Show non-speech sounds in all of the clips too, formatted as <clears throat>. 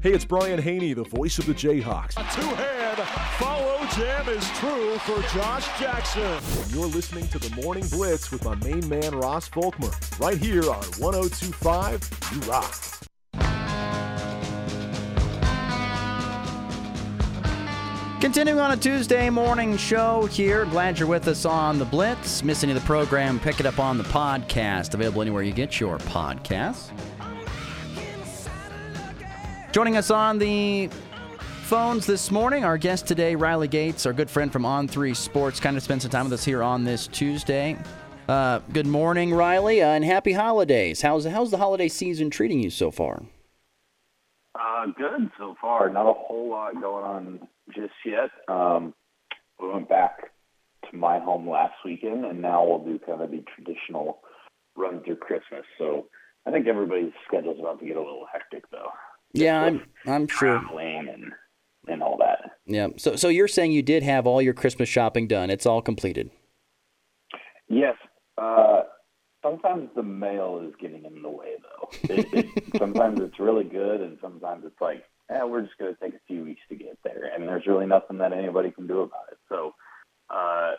Hey, it's Brian Hanni, the voice of the Jayhawks. A two-hand follow jam is true for Josh Jackson. And you're listening to the Morning Blitz with my main man, Ross Volkmer, right here on 1025 You Rock. Continuing on a Tuesday morning show here. Glad you're with us on the Blitz. Miss any of the program, pick it up on the podcast. Available anywhere you get your podcasts. Joining us on the phones this morning, our guest today, Riley Gates, our good friend from On3 Sports, kind of spent some time with us here on this Tuesday. Uh, good morning, Riley, uh, and happy holidays. How's how's the holiday season treating you so far? Uh, good so far. Not a whole lot going on just yet. Um, we went back to my home last weekend, and now we'll do kind of the traditional run through Christmas. So I think everybody's schedule's about to get a little hectic, though. Yeah, I'm I'm sure. And and all that. Yeah. So so you're saying you did have all your Christmas shopping done? It's all completed. Yes. Uh, sometimes the mail is getting in the way, though. It, it, <laughs> sometimes it's really good, and sometimes it's like, eh, we're just going to take a few weeks to get there, and there's really nothing that anybody can do about it. So uh,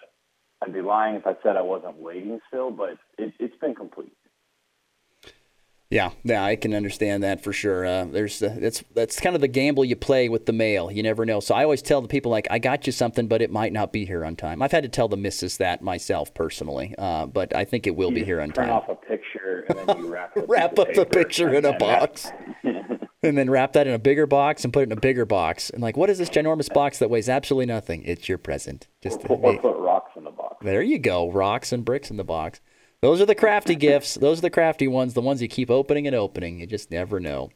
I'd be lying if I said I wasn't waiting still, but it, it's been complete. Yeah, yeah, I can understand that for sure. Uh, there's uh, that's that's kind of the gamble you play with the mail. You never know. So I always tell the people like, I got you something, but it might not be here on time. I've had to tell the missus that myself personally, uh, but I think it will you be here on turn time. off a picture and then you wrap, <laughs> wrap up the picture in a <laughs> box, and then wrap that in a bigger box and put it in a bigger box. And like, what is this ginormous box that weighs absolutely nothing? It's your present. Just or, or put rocks in the box. There you go, rocks and bricks in the box. Those are the crafty gifts. Those are the crafty ones, the ones you keep opening and opening. You just never know.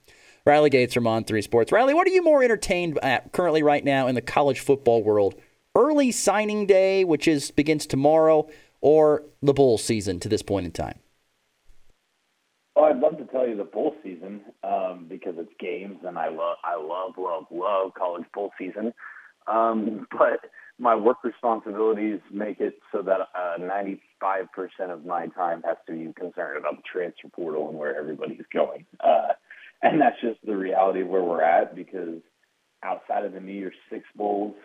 Riley Gates from On 3 Sports. Riley, what are you more entertained at currently right now in the college football world? Early signing day, which is begins tomorrow, or the bowl season to this point in time? Oh, I'd love to tell you the bowl season um, because it's games, and I love, I love, love, love college bowl season. Um, <laughs> but my work responsibilities make it so that uh, 95% of my time has to be concerned about the transfer portal and where everybody's going. Uh, and that's just the reality of where we're at because outside of the New Year's Six Bowls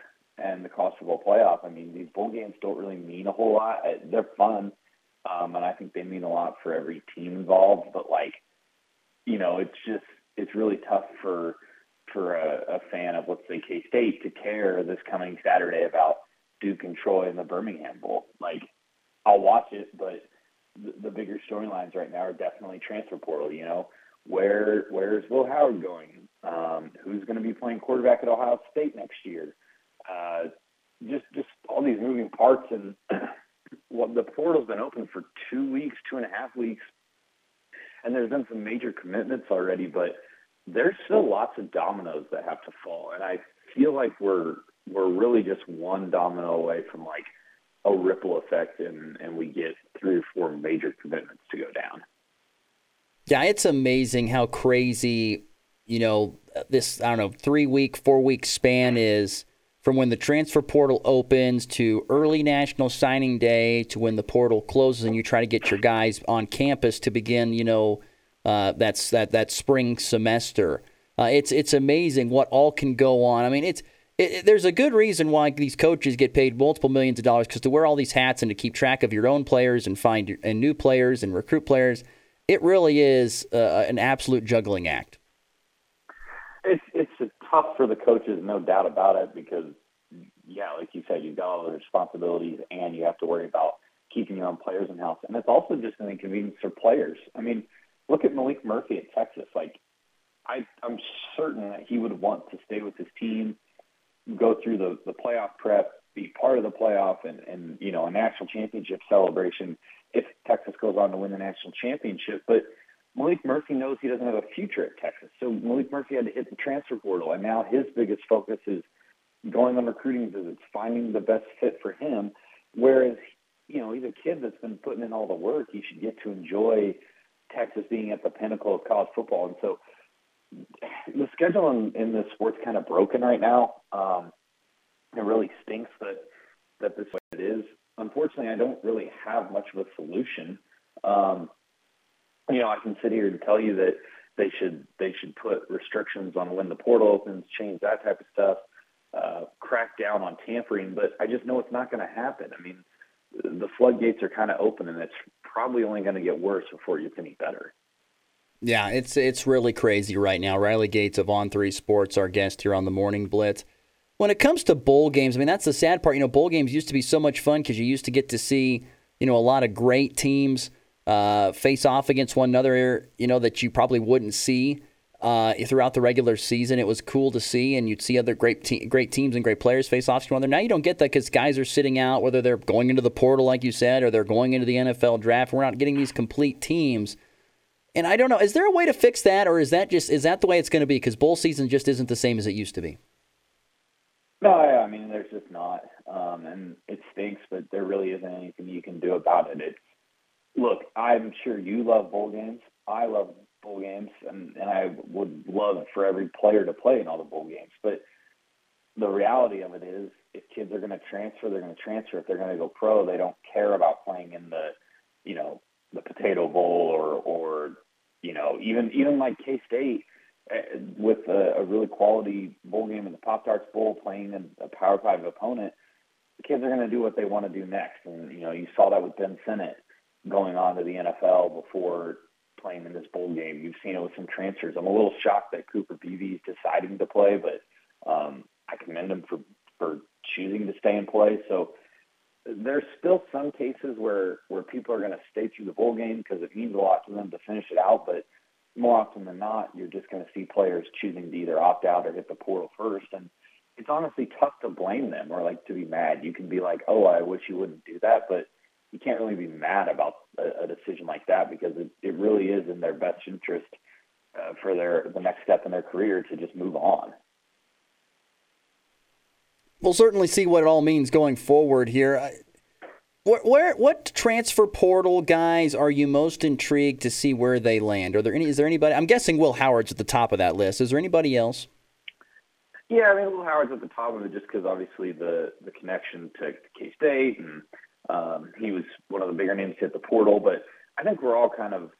and the college football playoff, I mean, these bowl games don't really mean a whole lot. Uh, they're fun, um, and I think they mean a lot for every team involved. But, like, you know, it's just, it's really tough for – for a, a fan of let's say K State to care this coming Saturday about Duke and Troy in the Birmingham Bowl. Like I'll watch it, but the, the bigger storylines right now are definitely transfer portal. You know, where where's Will Howard going? Um, who's going to be playing quarterback at Ohio State next year? Uh, just just all these moving parts and <clears throat> well, the portal's been open for two weeks, two and a half weeks, and there's been some major commitments already, but there's still lots of dominoes that have to fall, and I feel like we're we're really just one domino away from like a ripple effect, and and we get three or four major commitments to go down. Yeah, it's amazing how crazy you know this I don't know three week, four week span is from when the transfer portal opens to early national signing day to when the portal closes and you try to get your guys on campus to begin you know uh, that's that that spring semester. Uh, it's it's amazing what all can go on. I mean, it's it, it, there's a good reason why these coaches get paid multiple millions of dollars because to wear all these hats and to keep track of your own players and find and new players and recruit players, it really is uh, an absolute juggling act. It's it's tough for the coaches, no doubt about it, because yeah, like you said, you've got all the responsibilities and you have to worry about keeping your own players in house, and it's also just an inconvenience for players. I mean look at Maalik Murphy at Texas. Like, I, I'm certain that he would want to stay with his team, go through the, the playoff prep, be part of the playoff, and, and you know a national championship celebration if Texas goes on to win the national championship. But Maalik Murphy knows he doesn't have a future at Texas, so Maalik Murphy had to hit the transfer portal, and now his biggest focus is going on recruiting visits, finding the best fit for him. Whereas, you know, he's a kid that's been putting in all the work. He should get to enjoy Texas being at the pinnacle of college football. And so the schedule in, in this sport's kind of broken right now. Um, it really stinks that that this way it is. Unfortunately, I don't really have much of a solution. Um, you know, I can sit here and tell you that they should they should put restrictions on when the portal opens, change that type of stuff, uh, crack down on tampering. But I just know it's not going to happen. I mean, the floodgates are kind of open, and it's probably only going to get worse before it gets any better. Yeah, it's it's really crazy right now. Riley Gates of On Three Sports, our guest here on the Morning Blitz. When it comes to bowl games, I mean that's the sad part. You know, bowl games used to be so much fun because you used to get to see you know a lot of great teams uh, face off against one another. You know that you probably wouldn't see uh, throughout the regular season. It was cool to see, and you'd see other great te- great teams and great players face off to one another. Now you don't get that because guys are sitting out, whether they're going into the portal, like you said, or they're going into the NFL draft. We're not getting these complete teams. And I don't know, is there a way to fix that, or is that just is that the way it's going to be? Because bowl season just isn't the same as it used to be. No, I mean there's just not, um, and it stinks, but there really isn't anything you can do about it. It's look, I'm sure you love bowl games. I love bowl games, and, and I would love for every player to play in all the bowl games. But the reality of it is, if kids are going to transfer, they're going to transfer. If they're going to go pro, they don't care about playing in the, you know, the Potato Bowl or or you know even even like K State eh, with a, a really quality bowl game in the Pop Tarts Bowl, playing a Power Five opponent. The kids are going to do what they want to do next, and you know you saw that with Ben Sinnott going on to the NFL before playing in this bowl game. You've seen it with some transfers. I'm a little shocked that Cooper Beebe is deciding to play, but um, I commend him for for choosing to stay and play. So there's still some cases where where people are going to stay through the bowl game because it means a lot to them to finish it out. But more often than not, you're just going to see players choosing to either opt out or hit the portal first. And it's honestly tough to blame them or like to be mad. You can be like, "Oh, I wish you wouldn't do that," but you can't really be mad about a, a decision like that because it, it really is in their best interest uh, for their the next step in their career to just move on. We'll certainly see what it all means going forward here. Where, where, what transfer portal guys are you most intrigued to see where they land? Are there any? Is there anybody? I'm guessing Will Howard's at the top of that list. Is there anybody else? Yeah, I mean Will Howard's at the top of it just because obviously the the connection to K State and um, he was one of the bigger names to hit the portal, but I think we're all kind of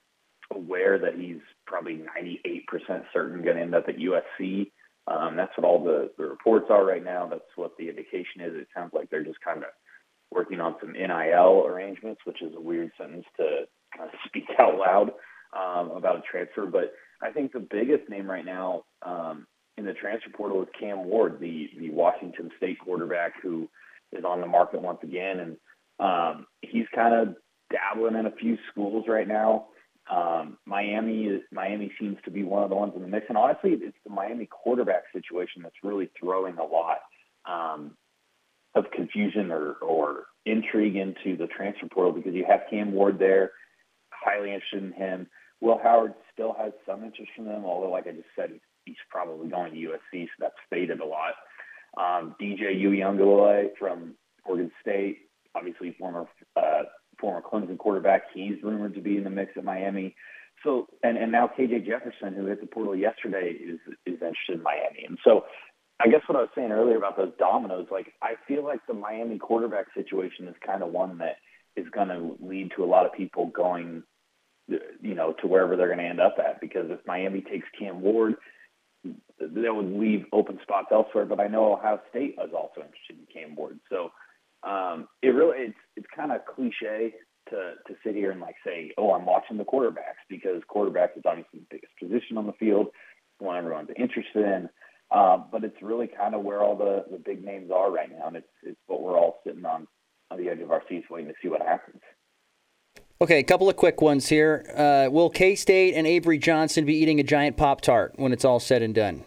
aware that he's probably 98% certain going to end up at USC. Um, that's what all the, the reports are right now. That's what the indication is. It sounds like they're just kind of working on some NIL arrangements, which is a weird sentence to kind of <laughs> speak out loud um, about a transfer. But I think the biggest name right now um, in the transfer portal is Cam Ward, the the Washington State quarterback who is on the market once again. And um, he's kind of dabbling in a few schools right now. Um, Miami Miami seems to be one of the ones in the mix, and honestly, it's the Miami quarterback situation that's really throwing a lot um, of confusion or, or intrigue into the transfer portal because you have Cam Ward there, highly interested in him. Will Howard still has some interest in him, although, like I just said, he's, he's probably going to USC, so that's faded a lot. Um, DJ Uiagalelei from Oregon State, obviously former uh, former Clemson quarterback. He's rumored to be in the mix at Miami. So and and now KJ Jefferson, who hit the portal yesterday, is is interested in Miami. And so I guess what I was saying earlier about those dominoes, like I feel like the Miami quarterback situation is kind of one that is going to lead to a lot of people going, you know, to wherever they're going to end up at. Because if Miami takes Cam Ward, that would leave open spots elsewhere. But I know Ohio State is also interested in Cam Ward. So um, it really it's it's kind of cliche to to sit here and like say, oh, I'm watching the quarterbacks because quarterback is obviously the biggest position on the field, the one everyone's interested in. Uh, but it's really kind of where all the, the big names are right now, and it's it's what we're all sitting on on the edge of our seats waiting to see what happens. Okay, a couple of quick ones here. Uh, will K State and Avery Johnson be eating a giant Pop Tart when it's all said and done?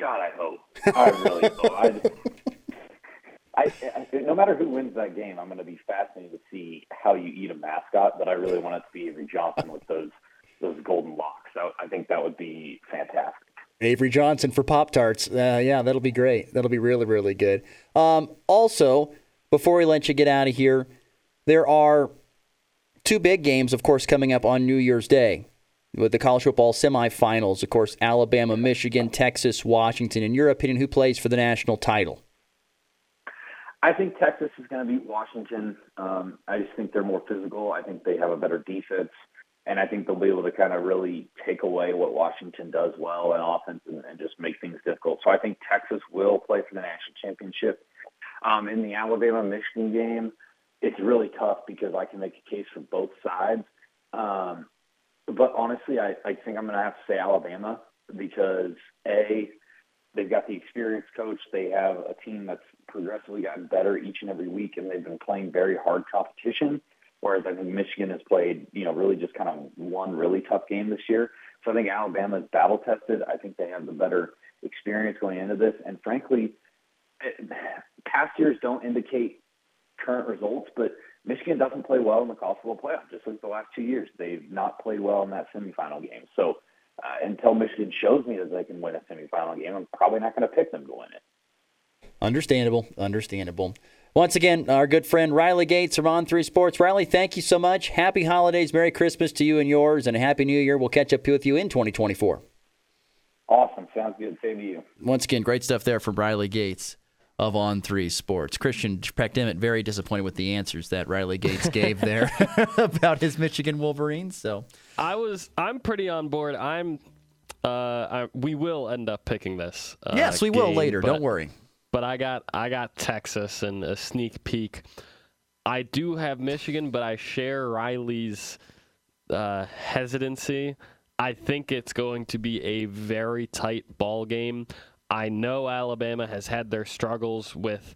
God, I hope. I really hope. I, I, I, no matter who wins that game, I'm going to be fascinated to see how you eat a mascot. But I really want it to be Avery Johnson with those those golden locks. I, I think that would be fantastic. Avery Johnson for Pop Tarts. Uh, yeah, that'll be great. That'll be really, really good. Um, also, before we let you get out of here, there are two big games, of course, coming up on New Year's Day with the college football semifinals. Of course, Alabama, Michigan, Texas, Washington. In your opinion, who plays for the national title? I think Texas is going to beat Washington. Um, I just think they're more physical. I think they have a better defense, and I think they'll be able to kind of really take away what Washington does well in offense and, and just make things difficult. So I think Texas will play for the national championship. Um, in the Alabama Michigan game, it's really tough because I can make a case for both sides. Um, but honestly, I, I think I'm going to have to say Alabama because a they've got the experienced coach. They have a team that's progressively gotten better each and every week, and they've been playing very hard competition. Whereas I think Michigan has played, you know, really just kind of one really tough game this year. So I think Alabama is battle tested. I think they have the better experience going into this. And frankly, eh, past years don't indicate current results, but Michigan doesn't play well in the college football playoff. Just like the last two years, they've not played well in that semifinal game. So uh, until Michigan shows me that they can win a semifinal game, I'm probably not going to pick them to win it. Understandable. Understandable. Once again, our good friend Riley Gates from On Three Sports. Riley, thank you so much. Happy holidays, Merry Christmas to you and yours, and a Happy New Year. We'll catch up with you in 2024. Awesome. Sounds good. Same to you. Once again, great stuff there from Riley Gates of On Three Sports. Christian Peckdemit very disappointed with the answers that Riley Gates gave there <laughs> <laughs> about his Michigan Wolverines. So I was, I'm pretty on board. I'm, uh, I, we will end up picking this. Uh, yes, we will later. but- Don't worry. but I got I got Texas and a sneak peek. I do have Michigan, but I share Riley's uh, hesitancy. I think it's going to be a very tight ball game. I know Alabama has had their struggles with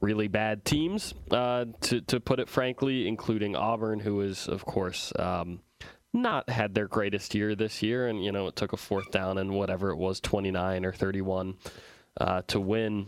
really bad teams, uh, to to put it frankly, including Auburn, who is of course um, not had their greatest year this year, and you know it took a fourth down and whatever it was, twenty nine or thirty one uh, to win.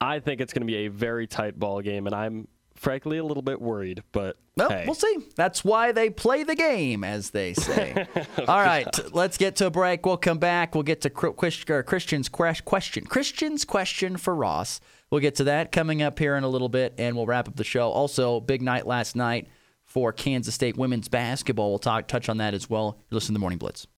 I think it's going to be a very tight ball game, and I'm frankly a little bit worried. But Well, hey. we'll see. That's why they play the game, as they say. <laughs> All right, let's get to a break. We'll come back. We'll get to or uh, Christian's question. Christian's question for Ross. We'll get to that coming up here in a little bit, and we'll wrap up the show. Also, big night last night for Kansas State women's basketball. We'll talk touch on that as well. You're listening to the Morning Blitz.